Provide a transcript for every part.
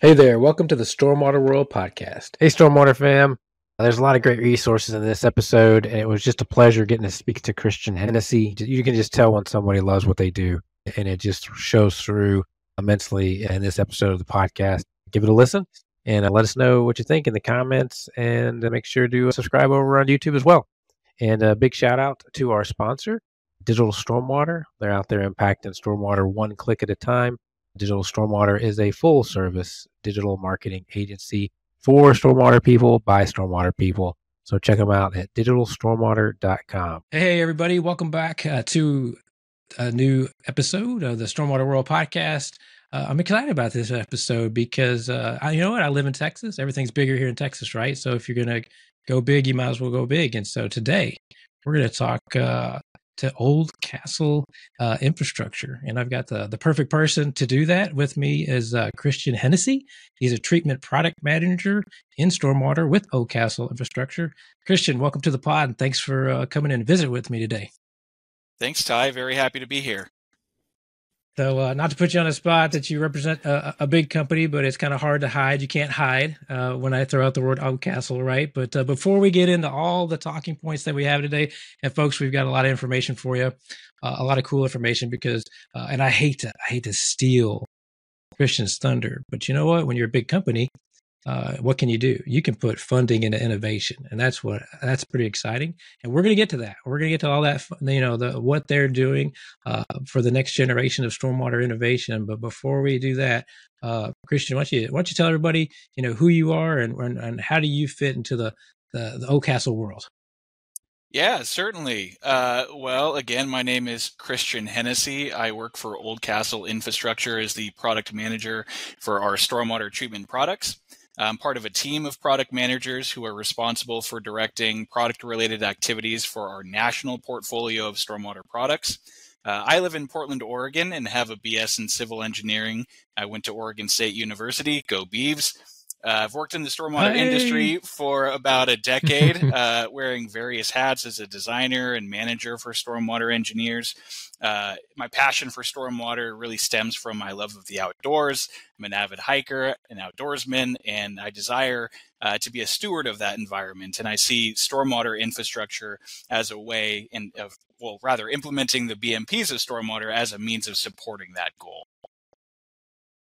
Hey there, welcome to the Stormwater World podcast. Hey, Stormwater fam. There's a lot of great resources in this episode, and it was just a pleasure getting to speak to Christian Hennessy. You can just tell when somebody loves what they do, and it just shows through immensely in this episode of the podcast. Give it a listen and uh, let us know what you think in the comments, and uh, make sure to subscribe over on YouTube as well. And a big shout out to our sponsor, Digital Stormwater. They're out there impacting stormwater one click at a time. Digital Stormwater is a full service digital marketing agency for stormwater people by stormwater people. So check them out at digitalstormwater.com. Hey, everybody. Welcome back uh, to a new episode of the Stormwater World podcast. Uh, I'm excited about this episode because uh, I, you know what? I live in Texas. Everything's bigger here in Texas, right? So if you're going to go big, you might as well go big. And so today we're going to talk uh, to Oldcastle uh, infrastructure. And I've got the, the perfect person to do that with me is uh, Christian Hennessy. He's a treatment product manager in stormwater with Oldcastle infrastructure. Christian, welcome to the pod. And thanks for uh, coming in and visit with me today. Thanks, Ty. Very happy to be here. So, uh, not to put you on the spot that you represent a, a big company, but it's kind of hard to hide. You can't hide uh, when I throw out the word Oldcastle, right? But uh, before we get into all the talking points that we have today, and folks, we've got a lot of information for you, uh, a lot of cool information because, uh, and I hate to, I hate to steal Christian's thunder, but you know what? When you're a big company, uh, what can you do? You can put funding into innovation, and that's what that's pretty exciting. And we're going to get to that. We're going to get to all that, you know, the what they're doing uh, for the next generation of stormwater innovation. But before we do that, uh, Christian, why don't you why don't you tell everybody, you know, who you are and and, and how do you fit into the the, the Oldcastle world? Yeah, certainly. Uh, well, again, my name is Christian Hennessy. I work for Oldcastle Infrastructure as the product manager for our stormwater treatment products. I'm part of a team of product managers who are responsible for directing product related activities for our national portfolio of stormwater products. Uh, I live in Portland, Oregon, and have a BS in civil engineering. I went to Oregon State University, go Beavs. Uh, I've worked in the stormwater hey. industry for about a decade, uh, wearing various hats as a designer and manager for stormwater engineers. Uh, my passion for stormwater really stems from my love of the outdoors. I'm an avid hiker, an outdoorsman, and I desire uh, to be a steward of that environment. And I see stormwater infrastructure as a way in, of, well, rather implementing the BMPs of stormwater as a means of supporting that goal.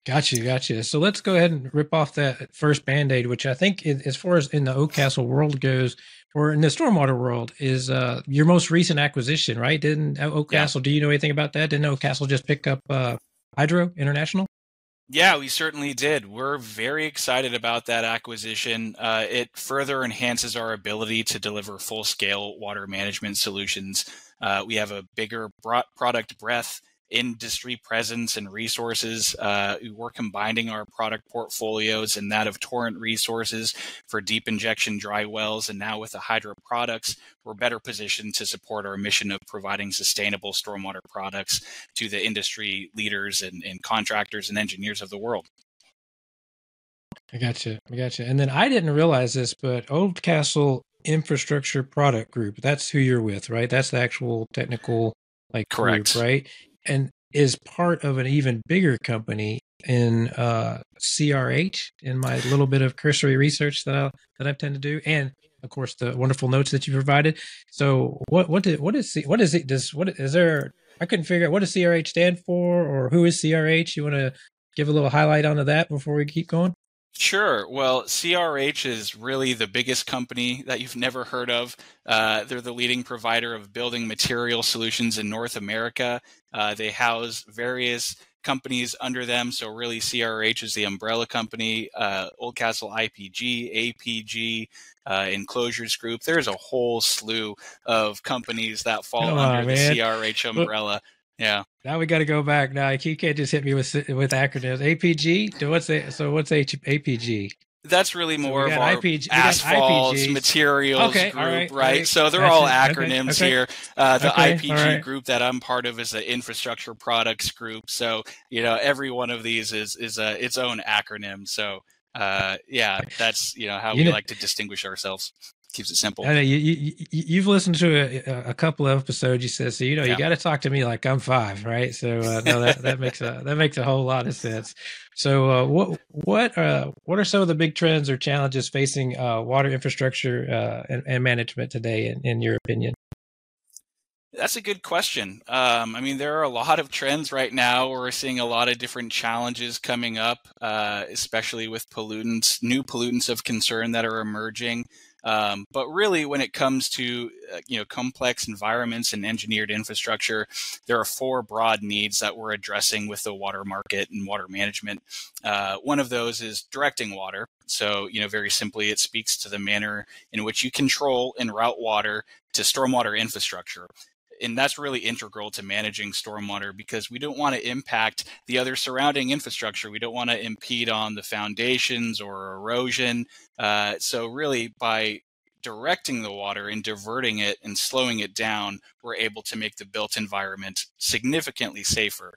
Gotcha, gotcha. So let's go ahead and rip off that first band aid, which I think, as far as in the Oldcastle world goes, or in the stormwater world, is uh, your most recent acquisition, right? Didn't Oldcastle? Yeah. Do you know anything about that? Didn't Oldcastle just pick up uh, Hydro International? Yeah, we certainly did. We're very excited about that acquisition. Uh, it further enhances our ability to deliver full scale water management solutions. Uh, we have a bigger product breadth industry presence and resources. Uh, we're combining our product portfolios and that of Torrent Resources for deep injection dry wells. And now with the Hydro products, we're better positioned to support our mission of providing sustainable stormwater products to the industry leaders and, and contractors and engineers of the world. I got you. I got you. And then I didn't realize this, but Oldcastle Infrastructure Product Group, that's who you're with, right? That's the actual technical like correct group, right? And is part of an even bigger company in uh, CRH in my little bit of cursory research that I that I tend to do, and of course the wonderful notes that you provided. So what what did what is what is it does what is there? I couldn't figure out what does CRH stand for or who is CRH. You want to give a little highlight onto that before we keep going? Sure. Well, CRH is really the biggest company that you've never heard of. Uh, they're the leading provider of building material solutions in North America. Uh, they house various companies under them. So, really, CRH is the umbrella company, uh, Oldcastle IPG, APG, uh, Enclosures Group. There's a whole slew of companies that fall under the CRH umbrella. Yeah. Now we got to go back. Now you can't just hit me with with acronyms. APG. What's a, so what's H, APG? That's really more so of our IPG, asphalts materials okay, group, right, right? So they're all acronyms okay, okay. here. Uh, the IPG right. group that I'm part of is the infrastructure products group. So you know every one of these is is a, its own acronym. So uh, yeah, that's you know how you we know, like to distinguish ourselves. Keeps it simple. I know you, you have listened to a, a, couple of episodes. You said so. You know, yeah. you got to talk to me like I'm five, right? So uh, no, that that makes a that makes a whole lot of sense. So uh, what what uh, what are some of the big trends or challenges facing uh, water infrastructure uh, and, and, management today, in, in your opinion? That's a good question. Um, I mean, there are a lot of trends right now. We're seeing a lot of different challenges coming up, uh, especially with pollutants, new pollutants of concern that are emerging. Um, but really, when it comes to uh, you know complex environments and engineered infrastructure, there are four broad needs that we're addressing with the water market and water management. Uh, one of those is directing water. So you know, very simply, it speaks to the manner in which you control and route water to stormwater infrastructure and that's really integral to managing stormwater because we don't want to impact the other surrounding infrastructure. We don't want to impede on the foundations or erosion. Uh, so, really, by directing the water and diverting it and slowing it down, we're able to make the built environment significantly safer.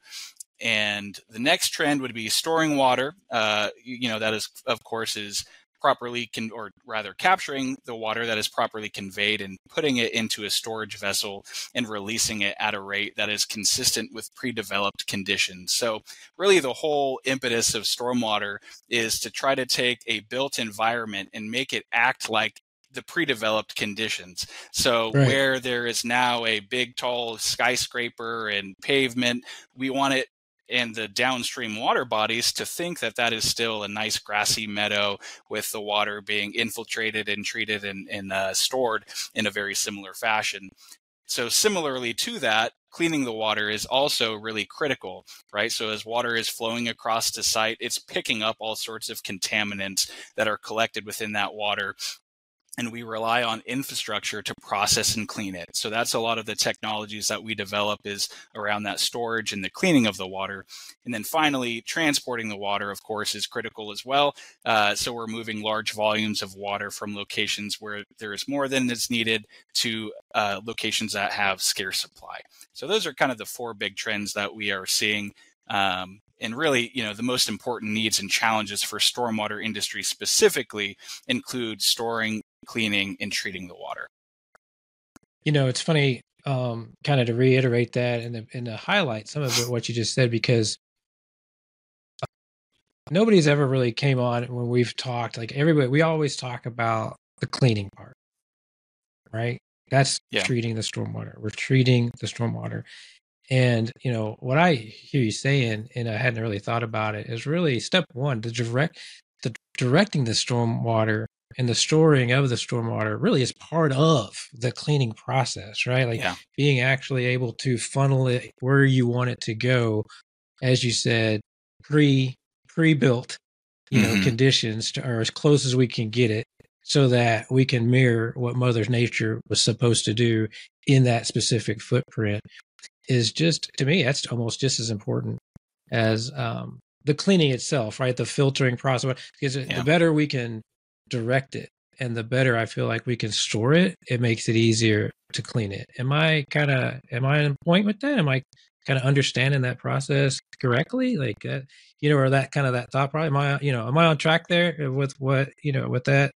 And the next trend would be storing water. Uh, you know, that is, of course, is properly can or rather capturing the water that is properly conveyed and putting it into a storage vessel and releasing it at a rate that is consistent with pre-developed conditions so really the whole impetus of stormwater is to try to take a built environment and make it act like the pre-developed conditions. So right. where there is now a big tall skyscraper and pavement, we want it and the downstream water bodies to think that that is still a nice grassy meadow with the water being infiltrated and treated and, and uh, stored in a very similar fashion. So, similarly to that, cleaning the water is also really critical, right? So, as water is flowing across the site, it's picking up all sorts of contaminants that are collected within that water and we rely on infrastructure to process and clean it. So that's a lot of the technologies that we develop is around that storage and the cleaning of the water. And then finally, transporting the water, of course, is critical as well. Uh, so we're moving large volumes of water from locations where there is more than is needed to uh, locations that have scarce supply. So those are kind of the four big trends that we are seeing. Um, and really, you know, the most important needs and challenges for stormwater industry specifically include storing, cleaning and treating the water. You know, it's funny, um, kind of to reiterate that and, and to highlight some of it, what you just said, because nobody's ever really came on when we've talked, like everybody, we always talk about the cleaning part, right? That's yeah. treating the stormwater. We're treating the stormwater. And you know what I hear you saying, and I hadn't really thought about it, is really step one: the direct, the directing the stormwater and the storing of the stormwater really is part of the cleaning process, right? Like yeah. being actually able to funnel it where you want it to go, as you said, pre pre built, you mm-hmm. know, conditions to, or as close as we can get it, so that we can mirror what Mother Nature was supposed to do in that specific footprint. Is just to me that's almost just as important as um, the cleaning itself, right? The filtering process. Because yeah. the better we can direct it and the better I feel like we can store it, it makes it easier to clean it. Am I kind of am I on point with that? Am I kind of understanding that process correctly? Like, uh, you know, or that kind of that thought. Probably, am I, you know, am I on track there with what you know with that?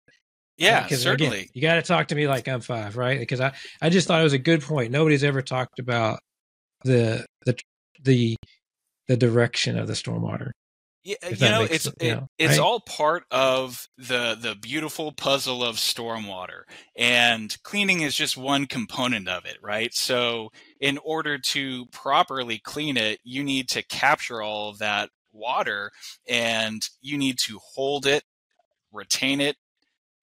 Yeah, certainly. Again, you got to talk to me like I'm five, right? Because I I just thought it was a good point. Nobody's ever talked about the the the the direction of the stormwater. Yeah, uh, you know, it's it, know, it's all part of the the beautiful puzzle of stormwater, and cleaning is just one component of it, right? So, in order to properly clean it, you need to capture all of that water, and you need to hold it, retain it,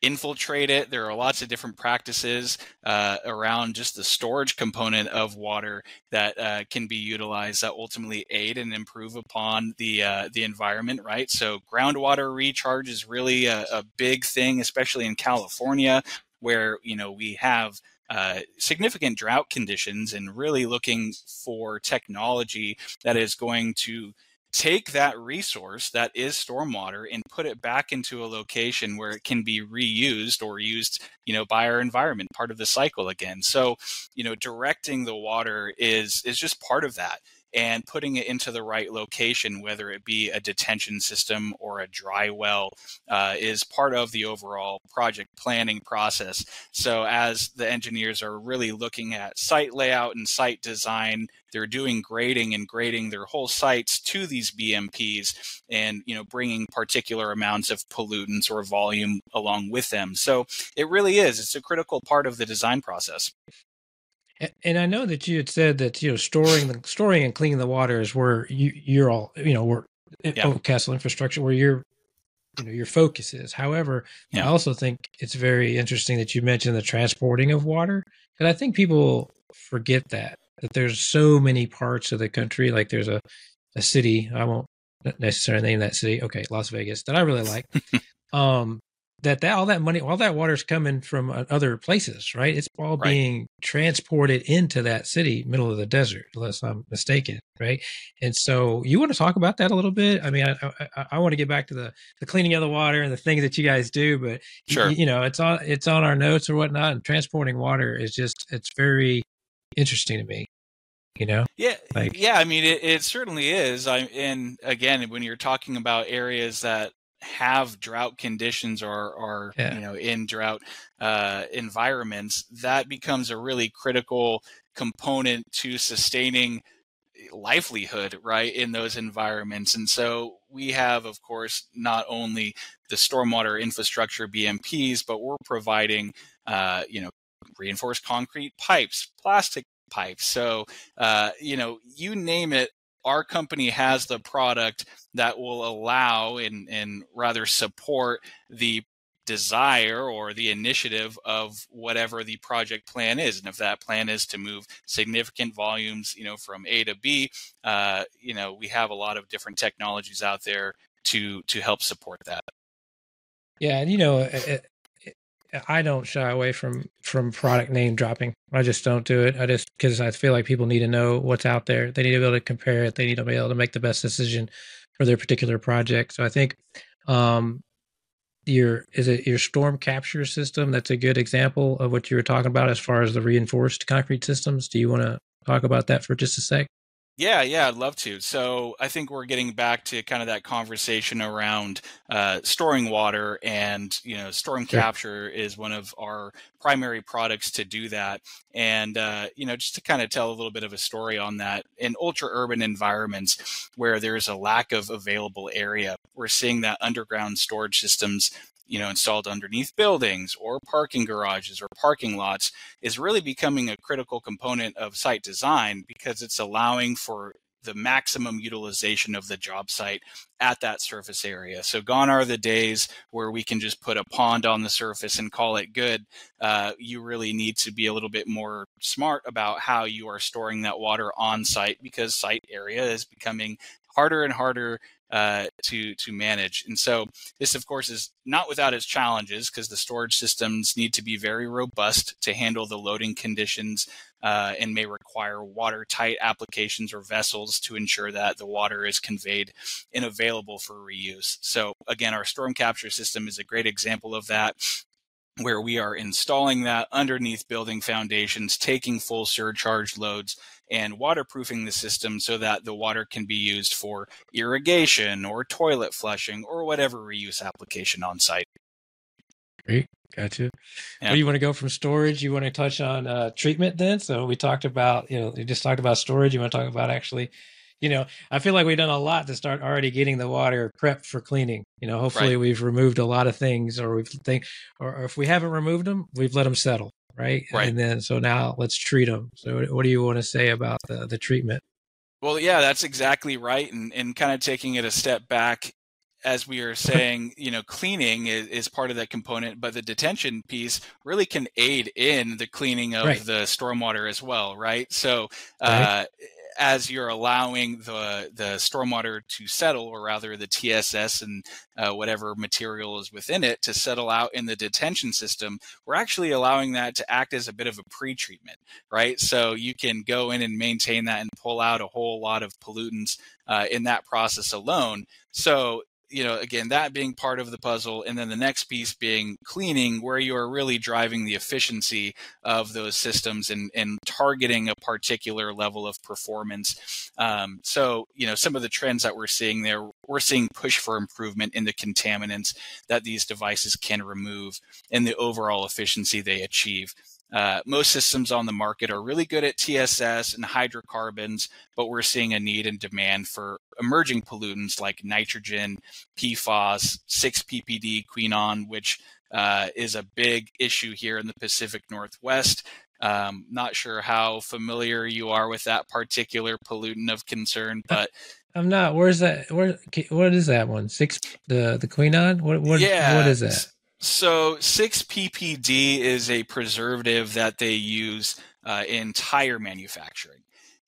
infiltrate it. There are lots of different practices uh, around just the storage component of water that uh, can be utilized that ultimately aid and improve upon the uh, the environment. Right. So groundwater recharge is really a, a, big thing, especially in California, where you know we have. Uh, significant drought conditions and really looking for technology that is going to take that resource that is stormwater and put it back into a location where it can be reused or used you know by our environment part of the cycle again. So you know directing the water is is just part of that and putting it into the right location, whether it be a detention system or a dry well, uh, is part of the overall project planning process. So, as the engineers are really looking at site layout and site design, they're doing grading and grading their whole sites to these BMPs and you know bringing particular amounts of pollutants or volume along with them. So it really is it's a critical part of the design process. And I know that you had said that you know storing the storing and cleaning the water is where you you're all you know where yeah. Castle infrastructure where your you know your focus is. However, yeah. I also think it's very interesting that you mentioned the transporting of water because I think people forget that that there's so many parts of the country. Like there's a a city I won't necessarily name that city. Okay, Las Vegas that I really like. um, that, that all that money, all that water is coming from uh, other places, right? It's all right. being transported into that city, middle of the desert, unless I'm mistaken, right? And so, you want to talk about that a little bit? I mean, I, I, I want to get back to the the cleaning of the water and the things that you guys do, but sure. you, you know, it's on it's on our notes or whatnot. And transporting water is just it's very interesting to me you know yeah like, yeah i mean it, it certainly is i and again when you're talking about areas that have drought conditions or yeah. you know in drought uh, environments, that becomes a really critical component to sustaining livelihood right in those environments and so we have of course not only the stormwater infrastructure bmps but we're providing uh, you know reinforced concrete pipes plastic pipes so uh, you know you name it our company has the product that will allow and, and rather support the desire or the initiative of whatever the project plan is. And if that plan is to move significant volumes you know from a to b uh, you know we have a lot of different technologies out there to to help support that. Yeah and you know I don't shy away from from product name dropping. I just don't do it. I just because I feel like people need to know what's out there. They need to be able to compare it. They need to be able to make the best decision for their particular project. So I think um, your is it your StormCapture system? That's a good example of what you were talking about as far as the reinforced concrete systems. Do you want to talk about that for just a sec? Yeah, yeah, I'd love to. So I think we're getting back to kind of that conversation around uh, storing water, and you know, storm sure. capture is one of our primary products to do that. And uh, you know, just to kind of tell a little bit of a story on that, in ultra urban environments where there's a lack of available area, we're seeing that underground storage systems you know installed underneath buildings or parking garages or parking lots is really becoming a critical component of site design because it's allowing for the maximum utilization of the job site at that surface area. So gone are the days where we can just put a pond on the surface and call it good. Uh, you really need to be a little bit more smart about how you are storing that water on site because site area is becoming harder and harder uh, to to manage. And so this, of course, is not without its challenges because the storage systems need to be very robust to handle the loading conditions uh, and may require watertight applications or vessels to ensure that the water is conveyed and available for reuse. So again, our StormCapture system is a great example of that where we are installing that underneath building foundations, taking full surcharge loads, and waterproofing the system so that the water can be used for irrigation or toilet flushing or whatever reuse application on site. Great. Gotcha. Yeah. Well, you want to go from storage? You want to touch on uh, treatment then? So we talked about, you know, you just talked about storage. You want to talk about actually you know, I feel like we've done a lot to start already getting the water prepped for cleaning. You know, hopefully right. we've removed a lot of things, or we've think, or, if we haven't removed them, we've let them settle, right? Right. And then so now let's treat them. So what do you want to say about the the treatment? Well, yeah, that's exactly right, and and kind of taking it a step back. As we are saying, you know, cleaning is, is part of that component, but the detention piece really can aid in the cleaning of right. the stormwater as well, right? So, uh, right as you're allowing the the stormwater to settle, or rather the TSS and uh, whatever material is within it to settle out in the detention system, we're actually allowing that to act as a bit of a pre-treatment, right? So you can go in and maintain that and pull out a whole lot of pollutants uh, in that process alone. So you know, again, that being part of the puzzle, and then the next piece being cleaning, where you are really driving the efficiency of those systems and, and targeting a particular level of performance. Um, so, you know, some of the trends that we're seeing there, we're seeing push for improvement in the contaminants that these devices can remove and the overall efficiency they achieve. Uh, most systems on the market are really good at TSS and hydrocarbons, but we're seeing a need and demand for emerging pollutants like nitrogen, PFAS, 6-PPD, quinone, which uh, is a big issue here in the Pacific Northwest. Um, not sure how familiar you are with that particular pollutant of concern, but I'm not. Where's that? Where? What is that one? Six. The the quinone. What? What? Yeah, what is that? So 6-PPD is a preservative that they use uh, in tire manufacturing,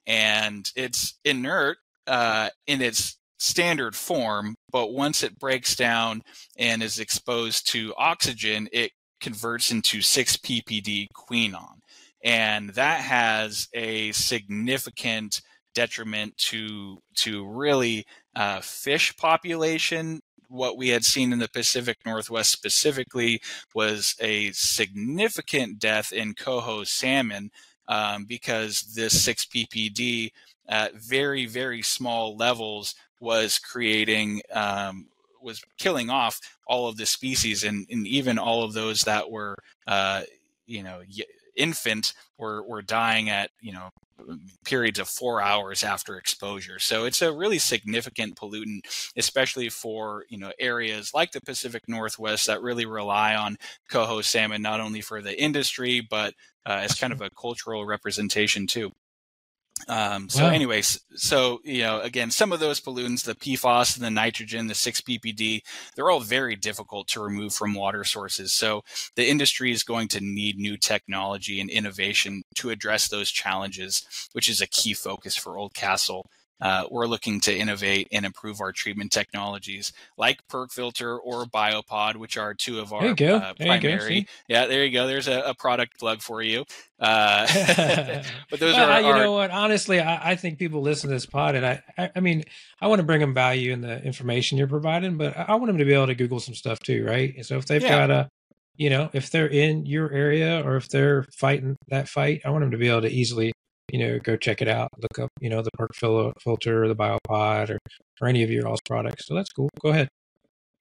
and it's inert uh, in its standard form, but once it breaks down and is exposed to oxygen, it converts into 6-PPD quinone, and that has a significant detriment to to really uh, fish population what we had seen in the Pacific Northwest specifically was a significant death in coho salmon um, because this 6 ppd at very very small levels was creating um, was killing off all of the species and, and even all of those that were uh, you know infant were, were dying at you know periods of four hours after exposure. So it's a really significant pollutant, especially for you know areas like the Pacific Northwest that really rely on coho salmon not only for the industry but uh, as kind of a cultural representation too. Um, so, wow. anyways, so you know, again, some of those pollutants, the PFAS and the nitrogen, the 6-PPD, they're all very difficult to remove from water sources. So, the industry is going to need new technology and innovation to address those challenges, which is a key focus for Oldcastle uh, we're looking to innovate and improve our treatment technologies like PerkFilter or Biopod, which are two of our uh, primary. Yeah, there you go. There's a, a product plug for you. Uh, but those well, are, you know what? Honestly, I, I, think people listen to this pod, and I, I, I, mean, I want to bring them value in the information you're providing, but I want them to be able to Google some stuff too, right? And so if they've yeah. got a you know, if they're in your area or if they're fighting that fight, I want them to be able to easily you know, go check it out. Look up, you know, the PerkFilter or the Biopod or, or any of your all's products. So that's cool. Go ahead.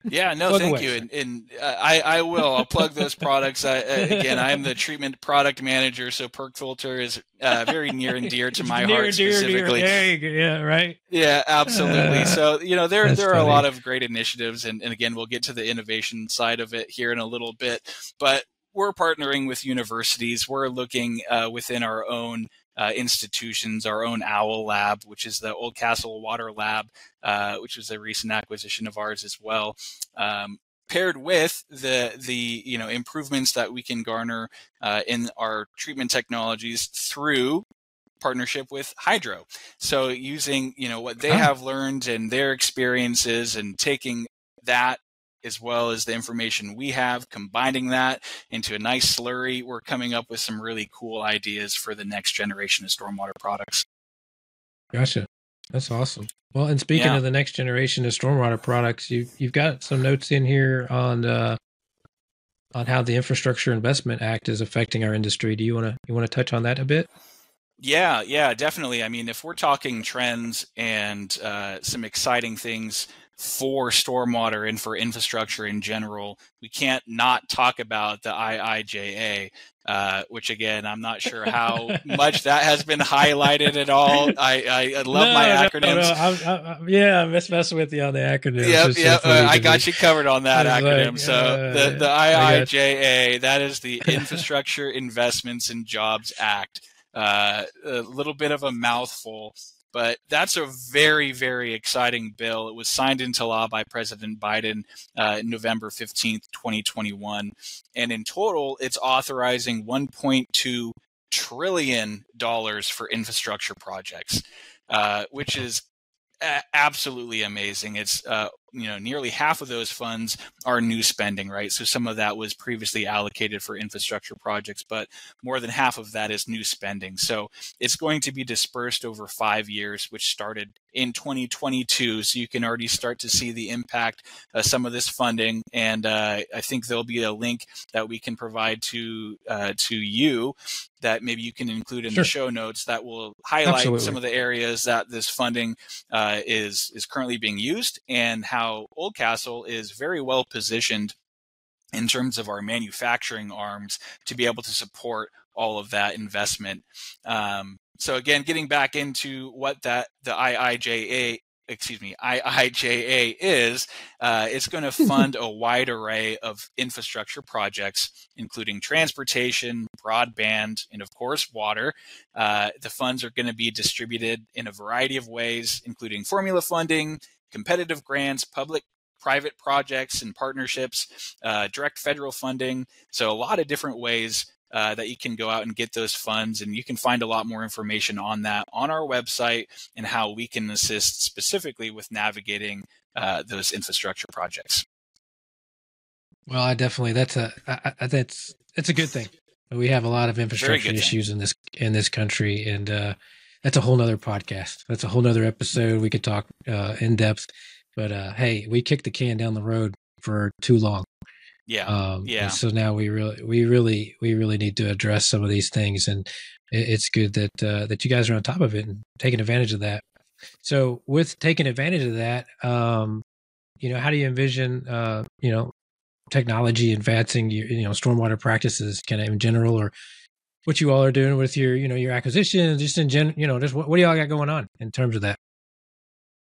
Yeah, no, thank you. And, and uh, I, I will. I'll plug those products. I, uh, again, I am the treatment product manager, so PerkFilter is uh, very near and dear to my near, heart dear, specifically. Dear. Yeah, right. Yeah, absolutely. so you know, there there are funny. a lot of great initiatives, and, and again, we'll get to the innovation side of it here in a little bit. But we're partnering with universities. We're looking uh, within our own uh, institutions, our own OWL lab, which is the Oldcastle Water Lab, uh, which was a recent acquisition of ours as well. Um, paired with the the you know improvements that we can garner uh, in our treatment technologies through partnership with hydro so using you know what they have learned and their experiences and taking that as well as the information we have, combining that into a nice slurry, we're coming up with some really cool ideas for the next generation of stormwater products. Gotcha. That's awesome. Well, and speaking yeah. of the next generation of stormwater products, you you've got some notes in here on uh, on how the Infrastructure Investment Act is affecting our industry. Do you want to you want to touch on that a bit? Yeah, yeah, definitely. I mean, if we're talking trends and uh, some exciting things for stormwater and for infrastructure in general, we can't not talk about the IIJA, uh, which again, I'm not sure how much that has been highlighted at all. I, I, I love no, my acronyms. No, no. I'm, I'm, yeah, I'm just messing with you on the acronyms. Yeah, yeah, uh, I got you covered on that acronym. Like, so uh, the, the IIJA, that is the Infrastructure Investments and Jobs Act. Uh, a little bit of a mouthful. But that's a very, very exciting bill. It was signed into law by President Biden uh, November 15th, 2021. And in total, it's authorizing 1.2 trillion dollars for infrastructure projects, uh, which is a- absolutely amazing. It's uh, you know nearly half of those funds are new spending right so some of that was previously allocated for infrastructure projects but more than half of that is new spending so it's going to be dispersed over five years which started in 2022 so you can already start to see the impact of some of this funding and uh, i think there'll be a link that we can provide to uh, to you that maybe you can include in sure. the show notes that will highlight Absolutely. some of the areas that this funding uh, is is currently being used and how Oldcastle is very well positioned in terms of our manufacturing arms to be able to support all of that investment. Um, so again, getting back into what that the IIJA excuse me, IIJA is, uh, it's going to fund a wide array of infrastructure projects, including transportation, broadband, and of course, water. Uh, the funds are going to be distributed in a variety of ways, including formula funding, competitive grants, public private projects and partnerships, uh, direct federal funding. So, a lot of different ways uh, that you can go out and get those funds. And you can find a lot more information on that on our website and how we can assist specifically with navigating uh, those infrastructure projects. Well, I definitely that's a I, I, that's it's a good thing. We have a lot of infrastructure issues thing. in this in this country, and uh, that's a whole nother podcast. That's a whole nother episode. We could talk uh, in depth. But uh, hey, we kicked the can down the road for too long. Yeah. Um, yeah. So now we really, we really, we really need to address some of these things, and it, it's good that uh, that you guys are on top of it and taking advantage of that. So with taking advantage of that, um, you know, how do you envision, uh, you know, technology advancing your, you know, stormwater practices, kind of in general, or what you all are doing with your, you know, your acquisitions, just in general, you know, just what, what do y'all got going on in terms of that?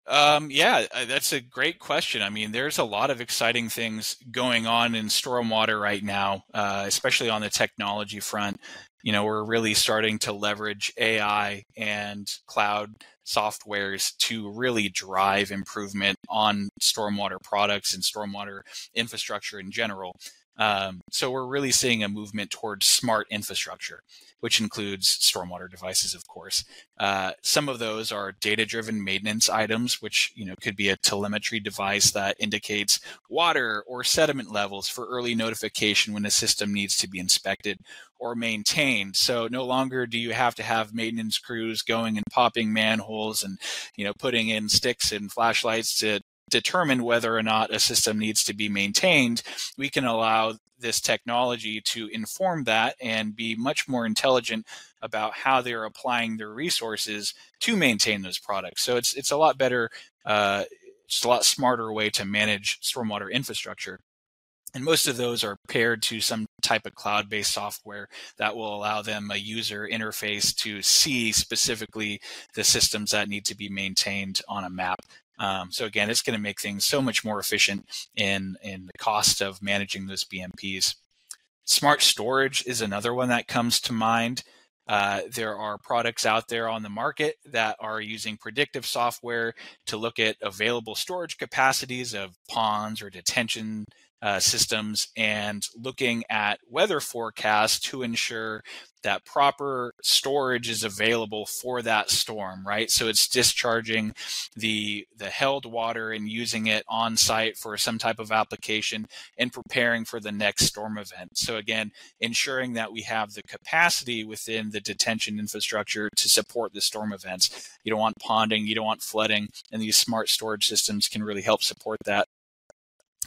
Um, yeah, uh, that's a great question. I mean, there's a lot of exciting things going on in stormwater right now, uh, especially on the technology front. You know, we're really starting to leverage AI and cloud softwares to really drive improvement on stormwater products and stormwater infrastructure in general. Um, so we're really seeing a movement towards smart infrastructure, which includes stormwater devices, of course. Uh, some of those are data-driven maintenance items, which you know could be a telemetry device that indicates water or sediment levels for early notification when a system needs to be inspected or maintained. So no longer do you have to have maintenance crews going and popping manholes and you know putting in sticks and flashlights to determine whether or not a system needs to be maintained, we can allow this technology to inform that and be much more intelligent about how they're applying their resources to maintain those products. So it's it's a lot better, uh, it's a lot smarter way to manage stormwater infrastructure. And most of those are paired to some type of cloud based software that will allow them a user interface to see specifically the systems that need to be maintained on a map. Um, so again, it's going to make things so much more efficient in in the cost of managing those BMPs. Smart storage is another one that comes to mind. Uh, there are products out there on the market that are using predictive software to look at available storage capacities of ponds or detention uh, systems and looking at weather forecasts to ensure that proper storage is available for that storm right? So it's discharging the the held water and using it on site for some type of application and preparing for the next storm event. So again ensuring that we have the capacity within the detention infrastructure to support the storm events. You don't want ponding you don't want flooding and these smart storage systems can really help support that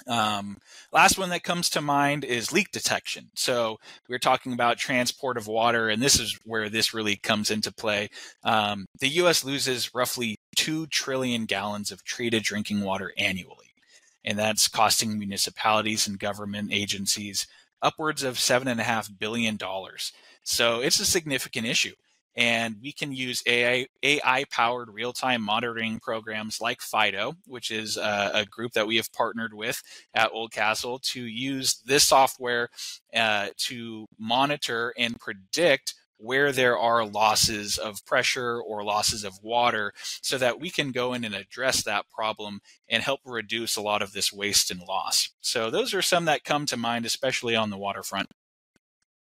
um, last one that comes to mind is leak detection. So we are talking about transport of water, and this is where this really comes into play. Um, the U.S. loses roughly two trillion gallons of treated drinking water annually, and that's costing municipalities and government agencies upwards of seven and a half billion dollars. So it's a significant issue and we can use AI, AI powered real time monitoring programs like FIDO, which is a, a, group that we have partnered with at Oldcastle to use this software uh, to monitor and predict where there are losses of pressure or losses of water so that we can go in and address that problem and help reduce a lot of this waste and loss. So those are some that come to mind, especially on the waterfront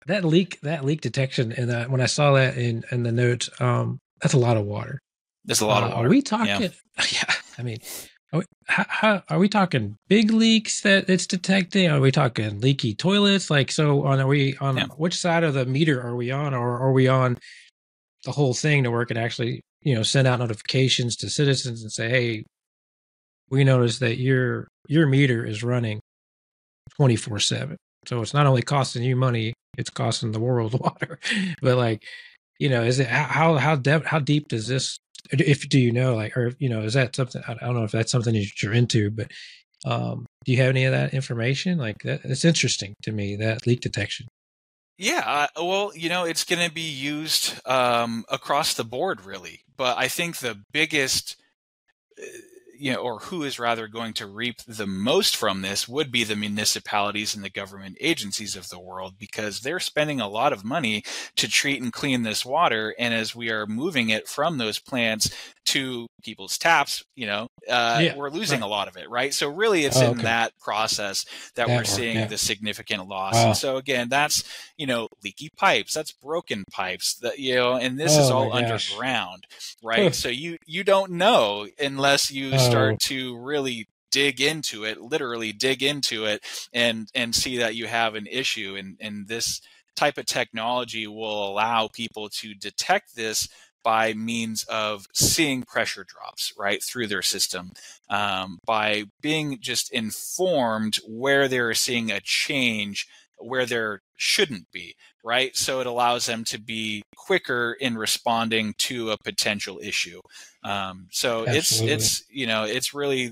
that leak that leak detection and that when I saw that in in the notes, um, that's a lot of water. That's a lot uh, of water. Are we talking? Yeah. yeah. I mean, Are we, how, how, are we talking big leaks that it's detecting? Are we talking leaky toilets? Like, so on, are we on yeah. which side of the meter are we on, or are we on the whole thing to work and actually, you know, send out notifications to citizens and say, hey, we notice that your your meter is running 24 7 so it's not only costing you money it's costing the world water. But like you know is it how how deep how deep does this if do you know like or you know is that something i don't know if that's something that you're into but um do you have any of that information? Like that it's interesting to me that leak detection. Yeah, uh, well, you know, it's going to be used um, across the board, really. But I think the biggest uh, you know, or who is rather going to reap the most from this would be the municipalities and the government agencies of the world because they're spending a lot of money to treat and clean this water. And as we are moving it from those plants to people's taps, you know, uh, yeah, we're losing right. a lot of it, right? So really, it's oh, in that process that, that we're seeing yeah. the significant loss. Wow. And so again, that's you know leaky pipes, that's broken pipes, that you know, and this oh, is all underground, right? so you you don't know unless you oh. start to really dig into it, literally dig into it, and and see that you have an issue, and and this type of technology will allow people to detect this by means of seeing pressure drops right through their system um, by being just informed where they're seeing a change where there shouldn't be right so it allows them to be quicker in responding to a potential issue um, so Absolutely. it's it's you know it's really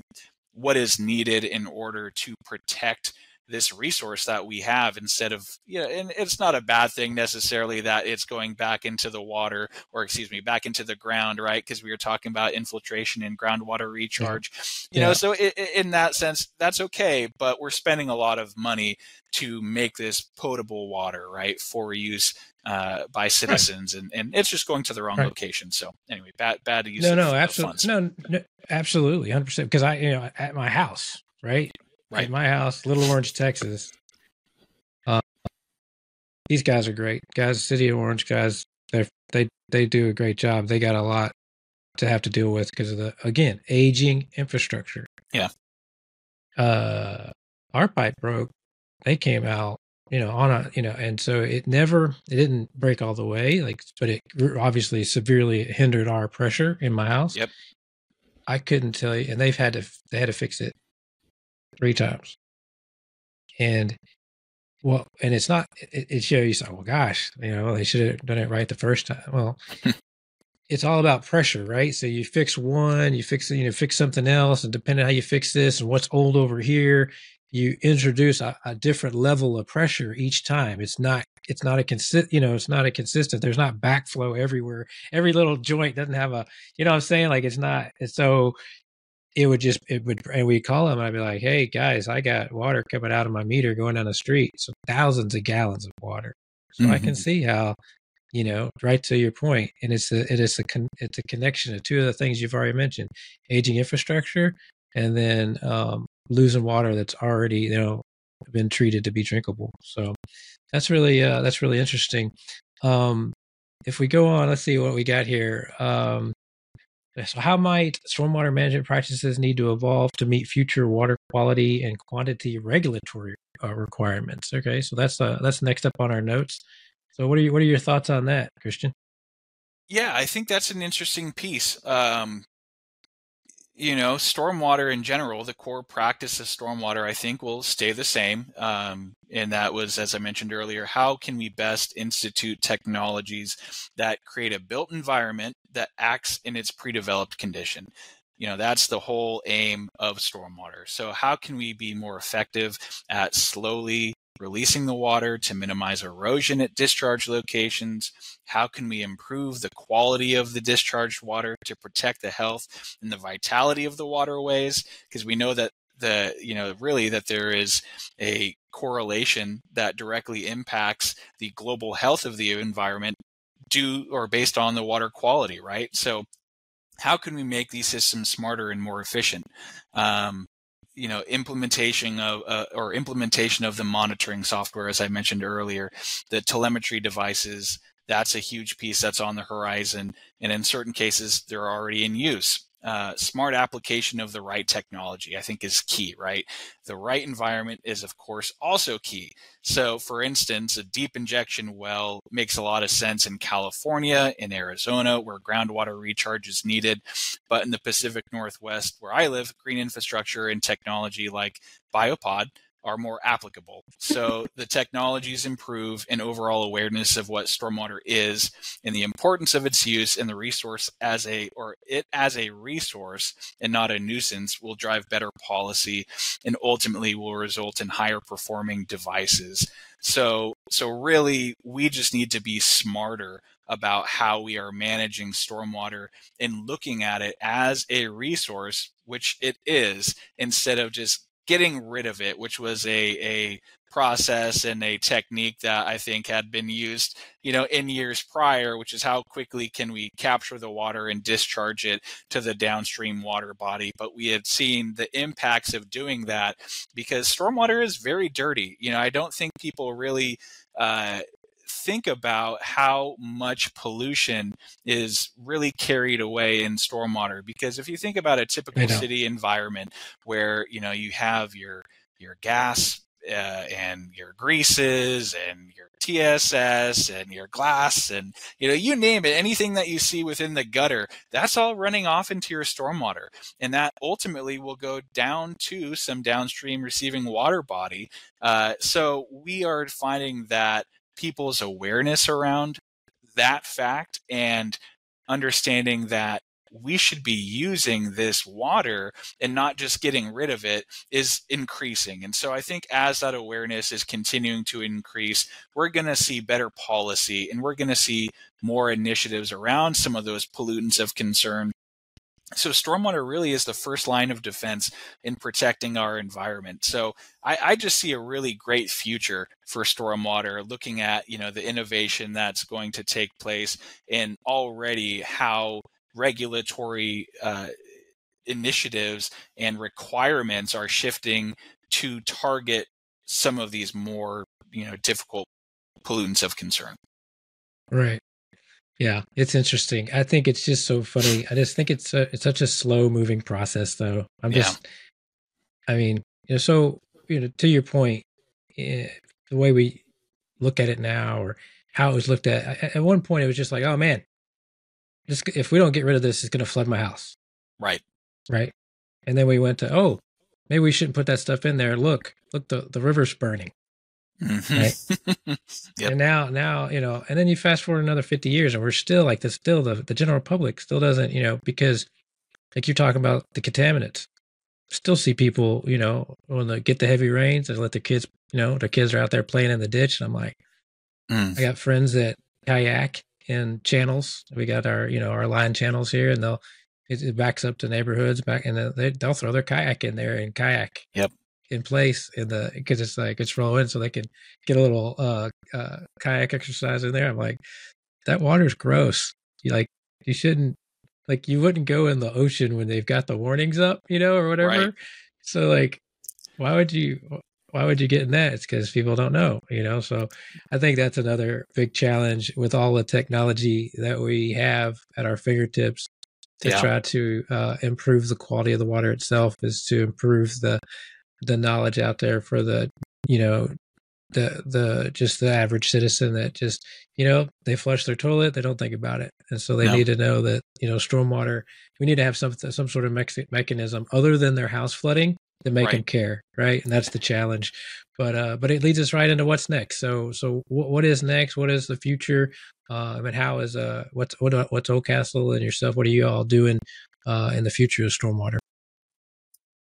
what is needed in order to protect this resource that we have instead of you know and it's not a bad thing necessarily that it's going back into the water or excuse me back into the ground right because we were talking about infiltration and groundwater recharge yeah. you yeah. know so it, in that sense that's okay but we're spending a lot of money to make this potable water right for use uh, by citizens right. and, and it's just going to the wrong right. location so anyway bad bad use no no absolutely no, no absolutely 100% because i you know at my house right right. my house, Little Orange, Texas. Uh, these guys are great guys. City of Orange guys. They they they do a great job. They got a lot to have to deal with because of the again aging infrastructure. Yeah. Uh, our pipe broke. They came out, you know, on a you know, and so it never it didn't break all the way, like, but it obviously severely hindered our pressure in my house. Yep. I couldn't tell you, and they've had to they had to fix it three times. And well, and it's not, it, shows, oh, well, gosh, you know, they should have done it right the first time. Well, it's all about pressure, right? So you fix one, you fix, you know, fix something else. And depending on how you fix this and what's old over here, you introduce a, a different level of pressure each time. It's not, it's not a consistent, you know, it's not a consistent, there's not backflow everywhere. Every little joint doesn't have a, you know I'm saying? Like it's not, it's so it would just it would and we call them and I'd be like, hey guys, I got water coming out of my meter going down the street, so thousands of gallons of water. So mm-hmm. I can mm-hmm. see how, you know, right to your point, and it's a it is a con, it's a connection of two of the things you've already mentioned: aging infrastructure, and then um, losing water that's already you know been treated to be drinkable. So that's really uh, that's really interesting. Um, if we go on, let's see what we got here. Um, so, how might stormwater management practices need to evolve to meet future water quality and quantity regulatory uh, requirements? Okay, so that's uh, that's next up on our notes. So, what are you, what are your thoughts on that, Christian? Yeah, I think that's an interesting piece. Um, you know, stormwater in general, the core practice of stormwater, I think, will stay the same. Um, and that was, as I mentioned earlier, how can we best institute technologies that create a built environment that acts in its pre developed condition? You know, that's the whole aim of stormwater. So, how can we be more effective at slowly releasing the water to minimize erosion at discharge locations? How can we improve the quality of the discharged water to protect the health and the vitality of the waterways? Because we know that the you know really that there is a correlation that directly impacts the global health of the environment due or based on the water quality right so how can we make these systems smarter and more efficient um, you know implementation of uh, or implementation of the monitoring software as i mentioned earlier the telemetry devices that's a huge piece that's on the horizon. And in certain cases they're already in use uh, smart application of the right technology, I think, is key, right? The right environment is, of course, also key. So, for instance, a deep injection well makes a lot of sense in California, in Arizona, where groundwater recharge is needed. But in the Pacific Northwest, where I live, green infrastructure and technology like Biopod are more applicable. So the technologies improve and overall awareness of what stormwater is and the importance of its use and the resource as a or it as a resource and not a nuisance will drive better policy and ultimately will result in higher performing devices. So so really we just need to be smarter about how we are managing stormwater and looking at it as a resource, which it is, instead of just getting rid of it, which was a a process and a technique that I think had been used, you know, in years prior, which is how quickly can we capture the water and discharge it to the downstream water body. But we had seen the impacts of doing that because stormwater is very dirty. You know, I don't think people really uh, think about how much pollution is really carried away in stormwater because if you think about a typical city environment where you know you have your your gas uh, and your greases and your TSS and your glass and you know you name it anything that you see within the gutter that's all running off into your stormwater. And that ultimately will go down to some downstream receiving water body. Uh, so we are finding that people's awareness around that fact and understanding that we should be using this water and not just getting rid of it is increasing. And so I think as that awareness is continuing to increase, we're going to see better policy and we're going to see more initiatives around some of those pollutants of concern so stormwater really is the first line of defense in protecting our environment. So I, I, just see a really great future for stormwater, looking at you know the innovation that's going to take place and already how regulatory uh, initiatives and requirements are shifting to target some of these more you know difficult pollutants of concern. Right. Yeah, it's interesting. I think it's just so funny. I just think it's a, it's such a slow moving process, though. I'm just, yeah. I mean, you know, so you know, to your point, eh, the way we look at it now, or how it was looked at, at one point, it was just like, oh man, just if we don't get rid of this, it's going to flood my house. Right. Right. And then we went to, oh, maybe we shouldn't put that stuff in there. Look, look, the the river's burning. Mm-hmm. Right? yep. And now, now you know, and then you fast forward another fifty years, and we're still like this. Still, the the general public still doesn't, you know, because like you're talking about the contaminants. Still see people, you know, when they get the heavy rains, they let their kids, you know, their kids are out there playing in the ditch, and I'm like, mm. I got friends that kayak in channels. We got our, you know, our line channels here, and they'll it, it backs up to neighborhoods back, and they, they'll throw their kayak in there and kayak. Yep in place in the because it's like it's rolling so they can get a little uh, uh, kayak exercise in there. I'm like, that water's gross. You like you shouldn't like you wouldn't go in the ocean when they've got the warnings up, you know, or whatever. Right. So like, why would you? Why would you get in that? It's because people don't know, you know. So I think that's another big challenge with all the technology that we have at our fingertips to yeah. try to uh, improve the quality of the water itself is to improve the the knowledge out there for the you know the the just the average citizen that just you know they flush their toilet they don't think about it. And so they no. need to know that you know stormwater we need to have some some sort of me- mechanism other than their house flooding to make right. them care right? And that's the challenge. But uh but it leads us right into what's next. So so what, what is next? What is the future? Uh I mean how is uh what's what what's Oldcastle and yourself what are you all doing uh in the future of stormwater?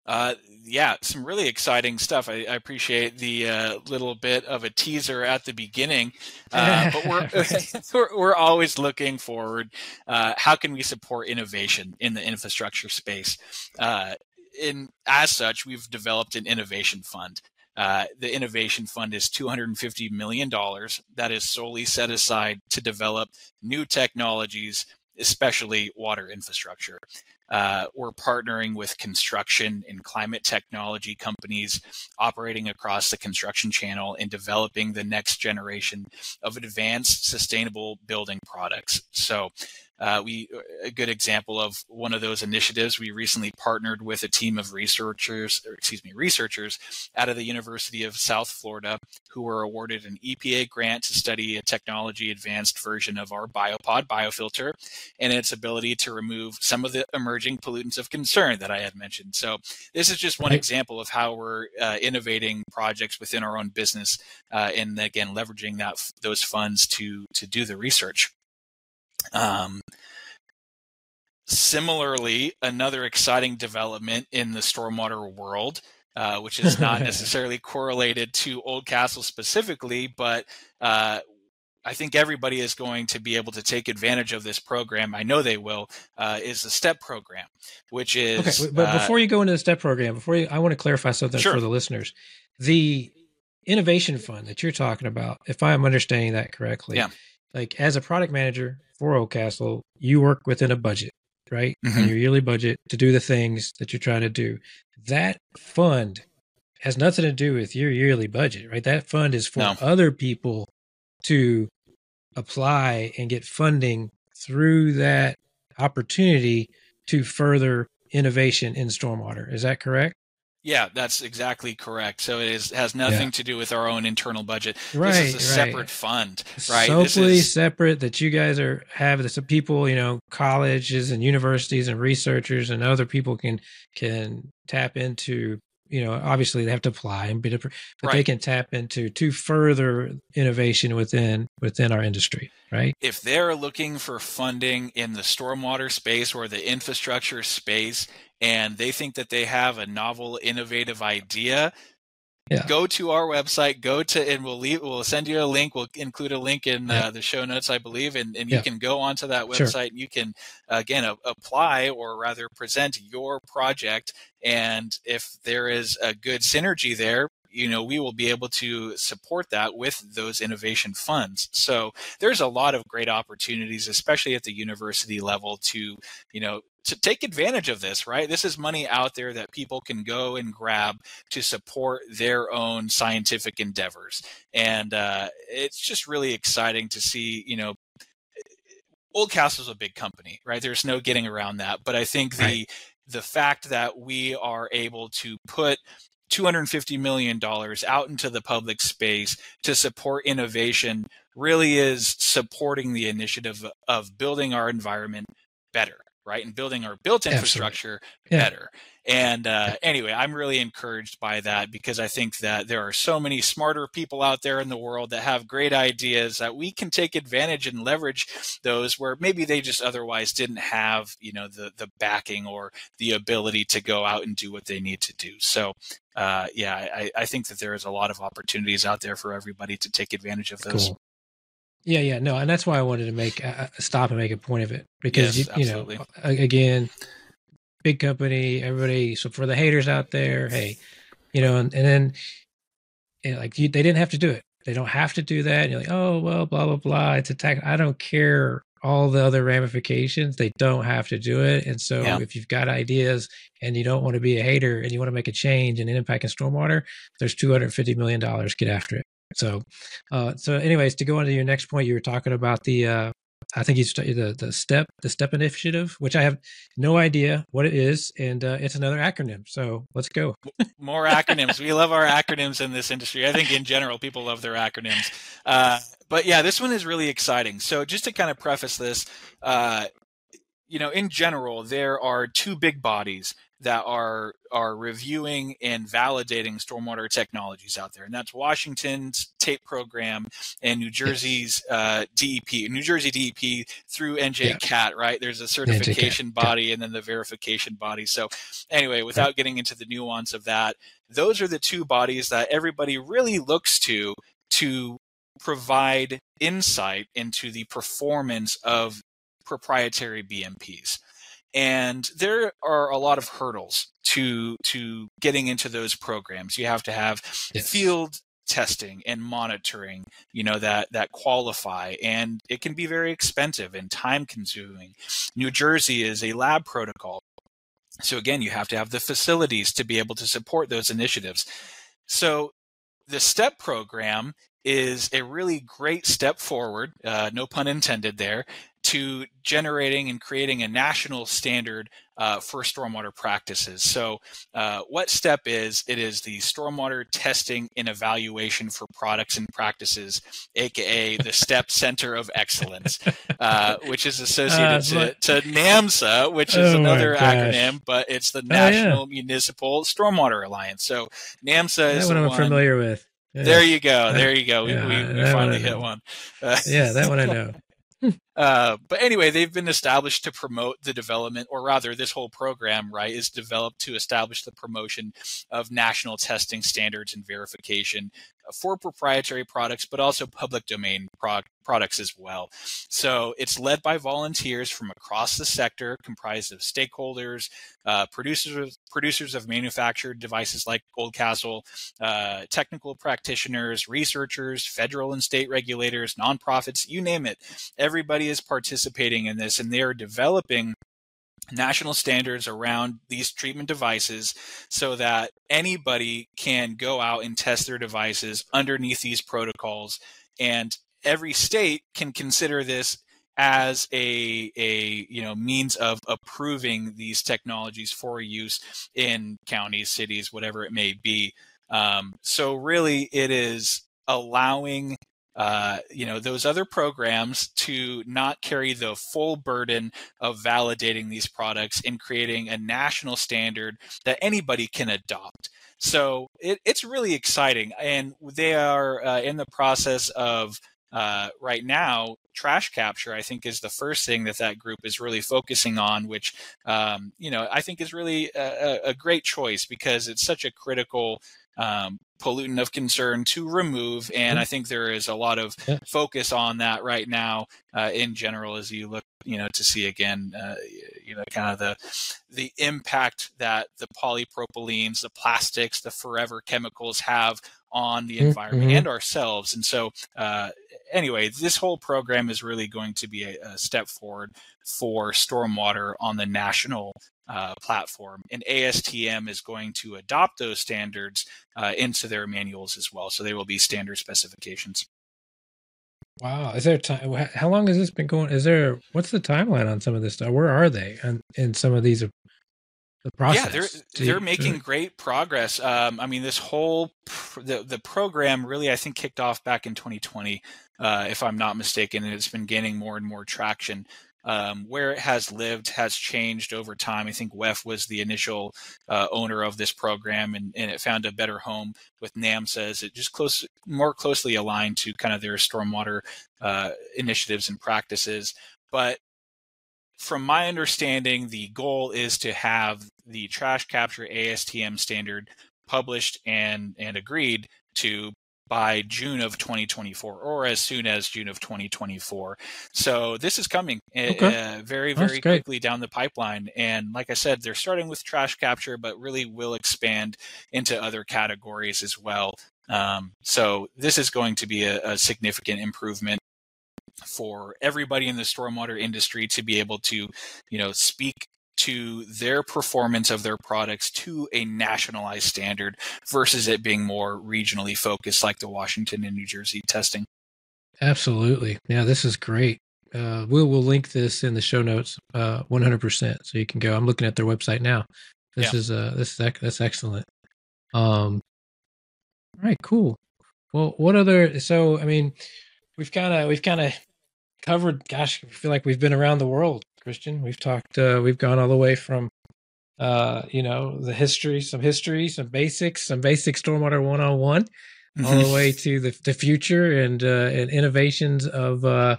Uh, yeah, some really exciting stuff. I, I appreciate the uh, little bit of a teaser at the beginning, uh, but we're, we're, we're always looking forward. Uh, how can we support innovation in the infrastructure space? Uh, in as such, we've developed an innovation fund. Uh, the innovation fund is $250 million that is solely set aside to develop new technologies especially water infrastructure. Uh, we're partnering with construction and climate technology companies operating across the construction channel and developing the next generation of advanced sustainable building products. So, uh, we a good example of one of those initiatives. We recently partnered with a team of researchers, excuse me, researchers out of the University of South Florida who were awarded an EPA grant to study a technology advanced version of our Biopod biofilter and its ability to remove some of the emerging pollutants of concern that I had mentioned. So this is just one example of how we're uh, innovating projects within our own business, uh, and again leveraging that those funds to to do the research. Um, similarly, another exciting development in the stormwater world, uh, which is not necessarily correlated to Oldcastle specifically, but uh, I think everybody is going to be able to take advantage of this program. I know they will. Uh, is the STEP program, which is okay. But uh, before you go into the STEP program, before you, I want to clarify something sure. for the listeners. The innovation fund that you're talking about, if I'm understanding that correctly, yeah. like as a product manager for Oldcastle, you work within a budget, right? Mm-hmm. Your yearly budget to do the things that you're trying to do. That fund has nothing to do with your yearly budget, right? That fund is for no. other people to apply and get funding through that opportunity to further innovation in stormwater. Is that correct? Yeah, that's exactly correct. So it is has nothing yeah. to do with our own internal budget. Right, this is a right. separate fund, right? Totally is... separate that you guys are have some people, you know, colleges and universities and researchers and other people can can tap into you know, obviously they have to apply and be different, but right. they can tap into to further innovation within within our industry, right? If they're looking for funding in the stormwater space or the infrastructure space, and they think that they have a novel, innovative idea, yeah. go to our website go to and we'll leave we'll send you a link we'll include a link in uh, the show notes i believe and, and you yeah. can go onto that website sure. and you can again uh, apply or rather present your project and if there is a good synergy there you know we will be able to support that with those innovation funds so there's a lot of great opportunities especially at the university level to you know to take advantage of this, right? This is money out there that people can go and grab to support their own scientific endeavors. And uh, it's just really exciting to see, you know, Oldcastle's a big company, right? There's no getting around that. But I think the right. the fact that we are able to put $250 million out into the public space to support innovation really is supporting the initiative of building our environment better right? And building our built infrastructure yeah. better. And uh, anyway, I'm really encouraged by that because I think that there are so many smarter people out there in the world that have great ideas that we can take advantage and leverage those where maybe they just otherwise didn't have, you know, the the backing or the ability to go out and do what they need to do. So, uh, yeah, I, I think that there is a lot of opportunities out there for everybody to take advantage of those. Cool. Yeah, yeah, no, and that's why I wanted to make uh, stop and make a point of it because yes, you, you know, again, big company, everybody. So for the haters out there, hey, you know, and, and then you know, like you, they didn't have to do it. They don't have to do that. And you're like, oh well, blah blah blah. It's a tech. I don't care all the other ramifications. They don't have to do it. And so yeah. if you've got ideas and you don't want to be a hater and you want to make a change and an impact in stormwater, there's $250 million. Get after it. So, uh, so anyways, to go on to your next point, you were talking about the, uh, I think you studied the the step the step initiative, which I have no idea what it is, and uh, it's another acronym. So let's go. More acronyms. we love our acronyms in this industry. I think in general, people love their acronyms. Uh, but yeah, this one is really exciting. So just to kind of preface this, uh, you know, in general, there are two big bodies that are are reviewing and validating stormwater technologies out there, and that's Washington's TAPE program and New Jersey's uh, DEP. New Jersey DEP through NJCAT, yeah. right? There's a certification NJCAT. body yeah. and then the verification body. So, anyway, without right. getting into the nuance of that, those are the two bodies that everybody really looks to to provide insight into the performance of proprietary BMPs and there are a lot of hurdles to to getting into those programs. You have to have yes. field testing and monitoring you know that that qualify and it can be very expensive and time consuming. New jersey is a lab protocol so again you have to have the facilities to be able to support those initiatives. So the step program is a really great step forward, uh, no pun intended there, to generating and creating a national standard uh, for stormwater practices. So, uh, what STEP is? It is the Stormwater Testing and Evaluation for Products and Practices, aka the STEP Center of Excellence, uh, which is associated uh, to, to, NAMSA, which is oh another acronym, but it's the National oh, yeah. Municipal Stormwater Alliance. So, NAMSA is that one I'm familiar with. Yeah. There you go. There you go. We, yeah, we, we finally hit one. yeah, that one I know. Uh, but anyway, they've been established to promote the development, or rather, this whole program, right, is developed to establish the promotion of national testing standards and verification for proprietary products, but also public domain pro- products as well. So it's led by volunteers from across the sector, comprised of stakeholders, uh, producers, of, producers of manufactured devices like Oldcastle, uh, technical practitioners, researchers, federal and state regulators, nonprofits, you name it. Everybody is participating in this, and they are developing national standards around these treatment devices so that anybody can go out and test their devices underneath these protocols and every state can consider this as a a you know means of approving these technologies for use in counties cities whatever it may be. Um, so really it is allowing uh, you know those other programs to not carry the full burden of validating these products and creating a national standard that anybody can adopt. So it, it's really exciting and they are uh, in the process of uh, right now trash capture i think is the first thing that that group is really focusing on which um, you know i think is really a, a great choice because it's such a critical um, pollutant of concern to remove. And I think there is a lot of focus on that right now uh, in general as you look, you know, to see again, uh, you know, kind of the the impact that the polypropylenes, the plastics, the forever chemicals have on the environment mm-hmm. and ourselves. And so, uh, anyway, this whole program is really going to be a, a step forward for stormwater on the national uh, platform. And ASTM is going to adopt those standards uh, into their manuals as well. So they will be standard specifications. Wow. Is there time? How long has this been going? Is there, what's the timeline on some of this stuff? Where are they in, in some of these the process. Yeah, they're they're making great progress. Um, I mean, this whole pr- the the program really, I think, kicked off back in 2020, uh, if I'm not mistaken, and it's been gaining more and more traction um, where it has lived has changed over time. I think WEF was the initial uh, owner of this program, and, and, it found a better home with NAMSA as it just close, more closely aligned to kind of their stormwater uh, initiatives and practices. But from my understanding, the goal is to have the trash capture ASTM standard published and and agreed to by June of 2024 or as soon as June of 2024. So this is coming eh, okay. uh, very, very quickly down the pipeline. And like I said, they're starting with trash capture, but really will expand into other categories as well. Um, so this is going to be a, a significant improvement for everybody in the stormwater industry to be able to, you know, speak to their performance of their products to a nationalized standard versus it being more regionally focused like the Washington and New Jersey testing. Absolutely. Yeah, this is great. Uh, we'll we'll link this in the show notes, uh, 100%. So you can go. I'm looking at their website now. This yeah. is uh, this is that's excellent. Um, all right, cool. Well, what other? So I mean, we've kind of we've kind of covered. Gosh, I feel like we've been around the world Christian. We've talked. Uh, we've gone all the way from, uh, you know, the history, some history, some basics, some basic stormwater one on one, all the way to the the future and uh, and innovations of uh,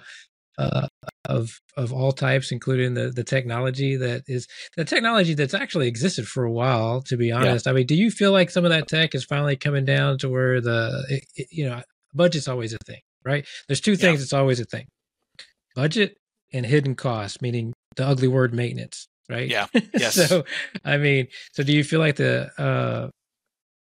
uh, of of all types, including the the technology that is the technology that's actually existed for a while. To be honest, yeah. I mean, do you feel like some of that tech is finally coming down to where the it, it, you know budget's always a thing, right? There's two things. Yeah. It's always a thing: budget and hidden costs, meaning the ugly word maintenance, right? Yeah. Yes. so, I mean, so do you feel like the uh,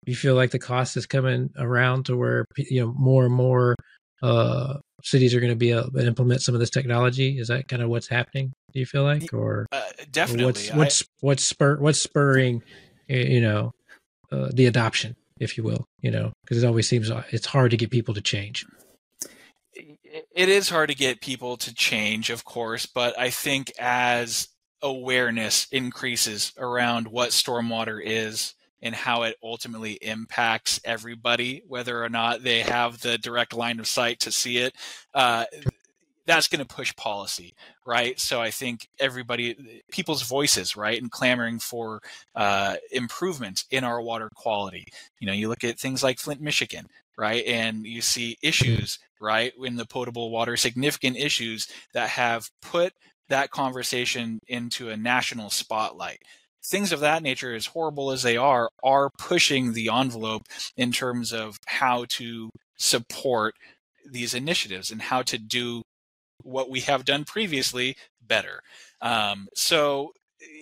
you feel like the cost is coming around to where you know more and more uh, cities are going to be able to implement some of this technology? Is that kind of what's happening? Do you feel like, or uh, definitely or what's what's I, what's spur what's spurring you know uh, the adoption? if you will, you know, because it always seems uh, it's hard to get people to change. It is hard to get people to change, of course, but I think as awareness increases around what stormwater is and how it ultimately impacts everybody, whether or not they have the direct line of sight to see it, uh, that's going to push policy, right? So I think everybody, people's voices, right, and clamoring for uh, improvement in our water quality. You know, you look at things like Flint, Michigan, right, and you see issues, right, in the potable water, significant issues that have put that conversation into a national spotlight things of that nature, as horrible as they are, are pushing the envelope in terms of how to support these initiatives and how to do what we have done previously better. Um, so,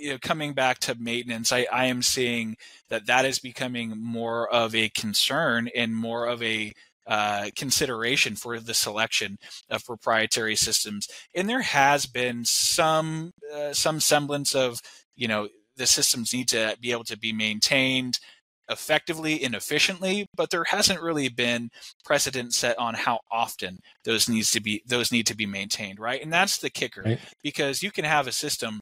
you know, coming back to maintenance, I, I am seeing that that is becoming more of a concern and more of a uh, consideration for the selection of proprietary systems. And there has been some uh, some semblance of you know the systems need to be able to be maintained effectively and efficiently, but there hasn't really been precedent set on how often those needs to be those need to be maintained, right? And that's the kicker right. because you can have a system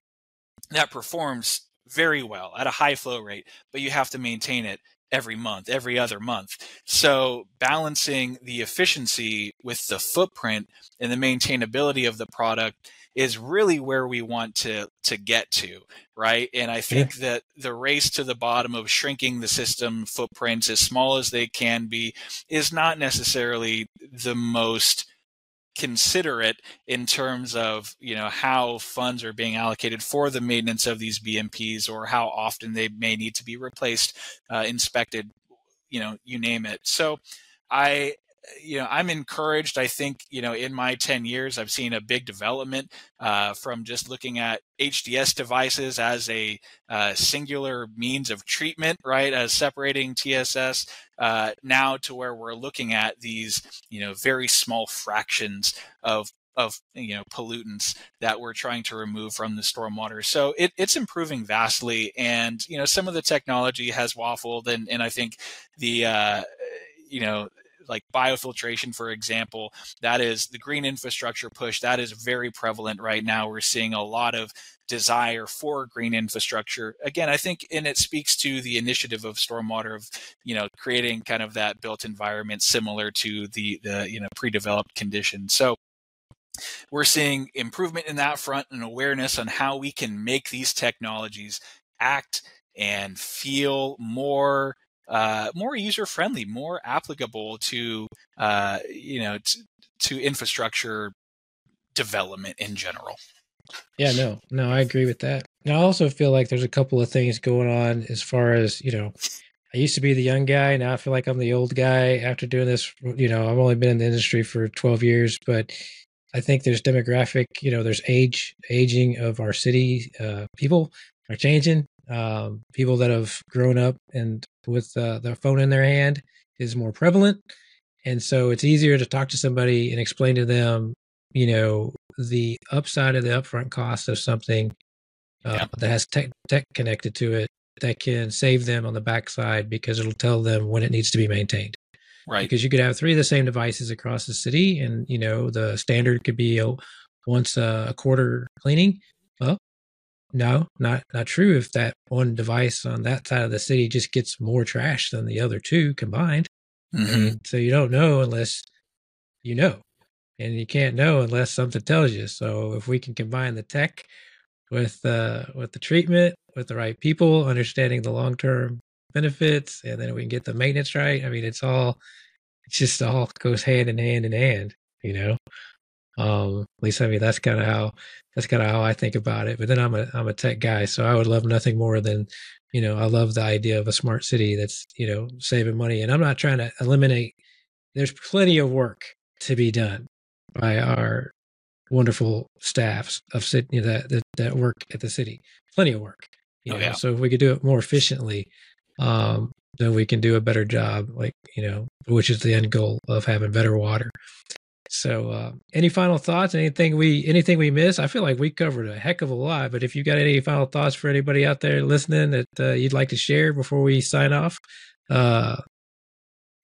that performs very well at a high flow rate, but you have to maintain it every month, every other month. So balancing the efficiency with the footprint and the maintainability of the product is really where we want to to get to right and i think yeah. that the race to the bottom of shrinking the system footprints as small as they can be is not necessarily the most considerate in terms of you know how funds are being allocated for the maintenance of these BMPs or how often they may need to be replaced, uh, inspected, you know, you name it. So I you know, I'm encouraged. I think, you know, in my 10 years, I've seen a big development uh, from just looking at HDS devices as a uh, singular means of treatment, right, as separating TSS, uh, now to where we're looking at these, you know, very small fractions of of you know pollutants that we're trying to remove from the stormwater. So it, it's improving vastly, and you know some of the technology has waffled, and and I think the uh, you know like biofiltration, for example, that is the green infrastructure push. That is very prevalent right now. We're seeing a lot of desire for green infrastructure. Again, I think, and it speaks to the initiative of stormwater of, you know, creating kind of that built environment similar to the the you know pre-developed conditions. So we're seeing improvement in that front and awareness on how we can make these technologies act and feel more uh, more user friendly, more applicable to uh, you know t- to infrastructure development in general. Yeah, no, no, I agree with that. And I also feel like there's a couple of things going on as far as you know. I used to be the young guy. Now I feel like I'm the old guy after doing this. You know, I've only been in the industry for 12 years, but I think there's demographic, you know, there's age, aging of our city. Uh, people are changing um, people that have grown up and with uh, their phone in their hand is more prevalent. And so it's easier to talk to somebody and explain to them you know the upside of the upfront cost of something uh, yeah. that has tech, tech connected to it that can save them on the backside because it'll tell them when it needs to be maintained. Right. Because you could have three of the same devices across the city and you know the standard could be a once a quarter cleaning. Well no, not not true. If that one device on that side of the city just gets more trash than the other two combined, mm-hmm. so you don't know unless you know, and you can't know unless something tells you. So if we can combine the tech with uh, with the treatment, with the right people, understanding the long term benefits, and then we can get the maintenance right. I mean, it's all it's just all goes hand in hand in hand, you know. Um, at least I mean that's kind of how that's kind of how I think about it. But then I'm a I'm a tech guy, so I would love nothing more than you know I love the idea of a smart city that's you know saving money. And I'm not trying to eliminate. There's plenty of work to be done by our wonderful staffs of know, that, that, that work at the city. Plenty of work. You oh, know? yeah. So if we could do it more efficiently, um, then we can do a better job. Like you know, which is the end goal of having better water. So, uh, any final thoughts? Anything we anything we miss? I feel like we covered a heck of a lot. But if you got any final thoughts for anybody out there listening that uh, you'd like to share before we sign off, uh,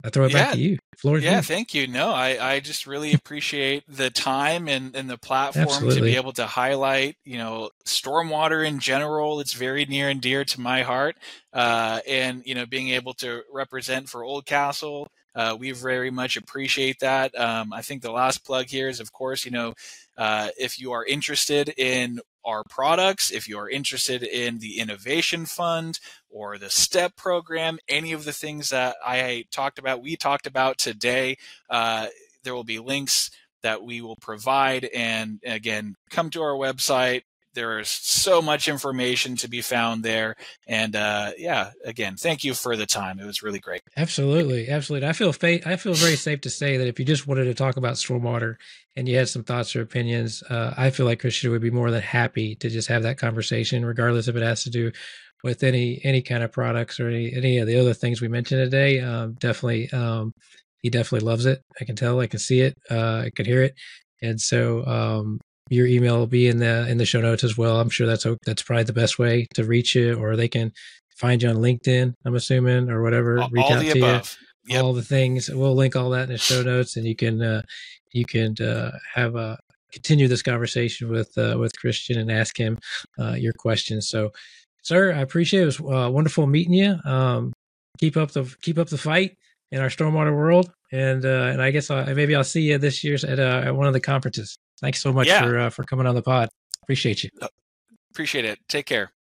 I throw it yeah. back to you. Floor yeah, thank you. No, I, I just really appreciate the time and, and the platform Absolutely. to be able to highlight, you know, stormwater in general. It's very near and dear to my heart. Uh, and, you know, being able to represent for Oldcastle, uh, we very much appreciate that. Um, I think the last plug here is, of course, you know, uh, if you are interested in our products, if you are interested in the Innovation Fund or the STEP program, any of the things that I talked about, we talked about today, uh, there will be links that we will provide. And again, come to our website, there is so much information to be found there. And uh, yeah, again, thank you for the time. It was really great. Absolutely, absolutely. I feel fa- I feel very safe to say that if you just wanted to talk about stormwater and you had some thoughts or opinions, uh, I feel like Christian would be more than happy to just have that conversation, regardless if it has to do with any any kind of products or any any of the other things we mentioned today. Um, definitely, um, he definitely loves it. I can tell. I can see it. Uh, I can hear it. And so, um, your email will be in the in the show notes as well. I'm sure that's that's probably the best way to reach you, or they can find you on LinkedIn. I'm assuming, or whatever. All, reach all out to above. you. Yep. All the things. We'll link all that in the show notes, and you can uh, you can uh, have a continue this conversation with uh, with Christian and ask him uh, your questions. So, sir, I appreciate it. It was uh, wonderful meeting you. Um, keep up the keep up the fight in our stormwater world, and uh, and I guess I, maybe I'll see you this year at uh, at one of the conferences. Thanks so much yeah. for uh, for coming on the pod. Appreciate you. Appreciate it. Take care.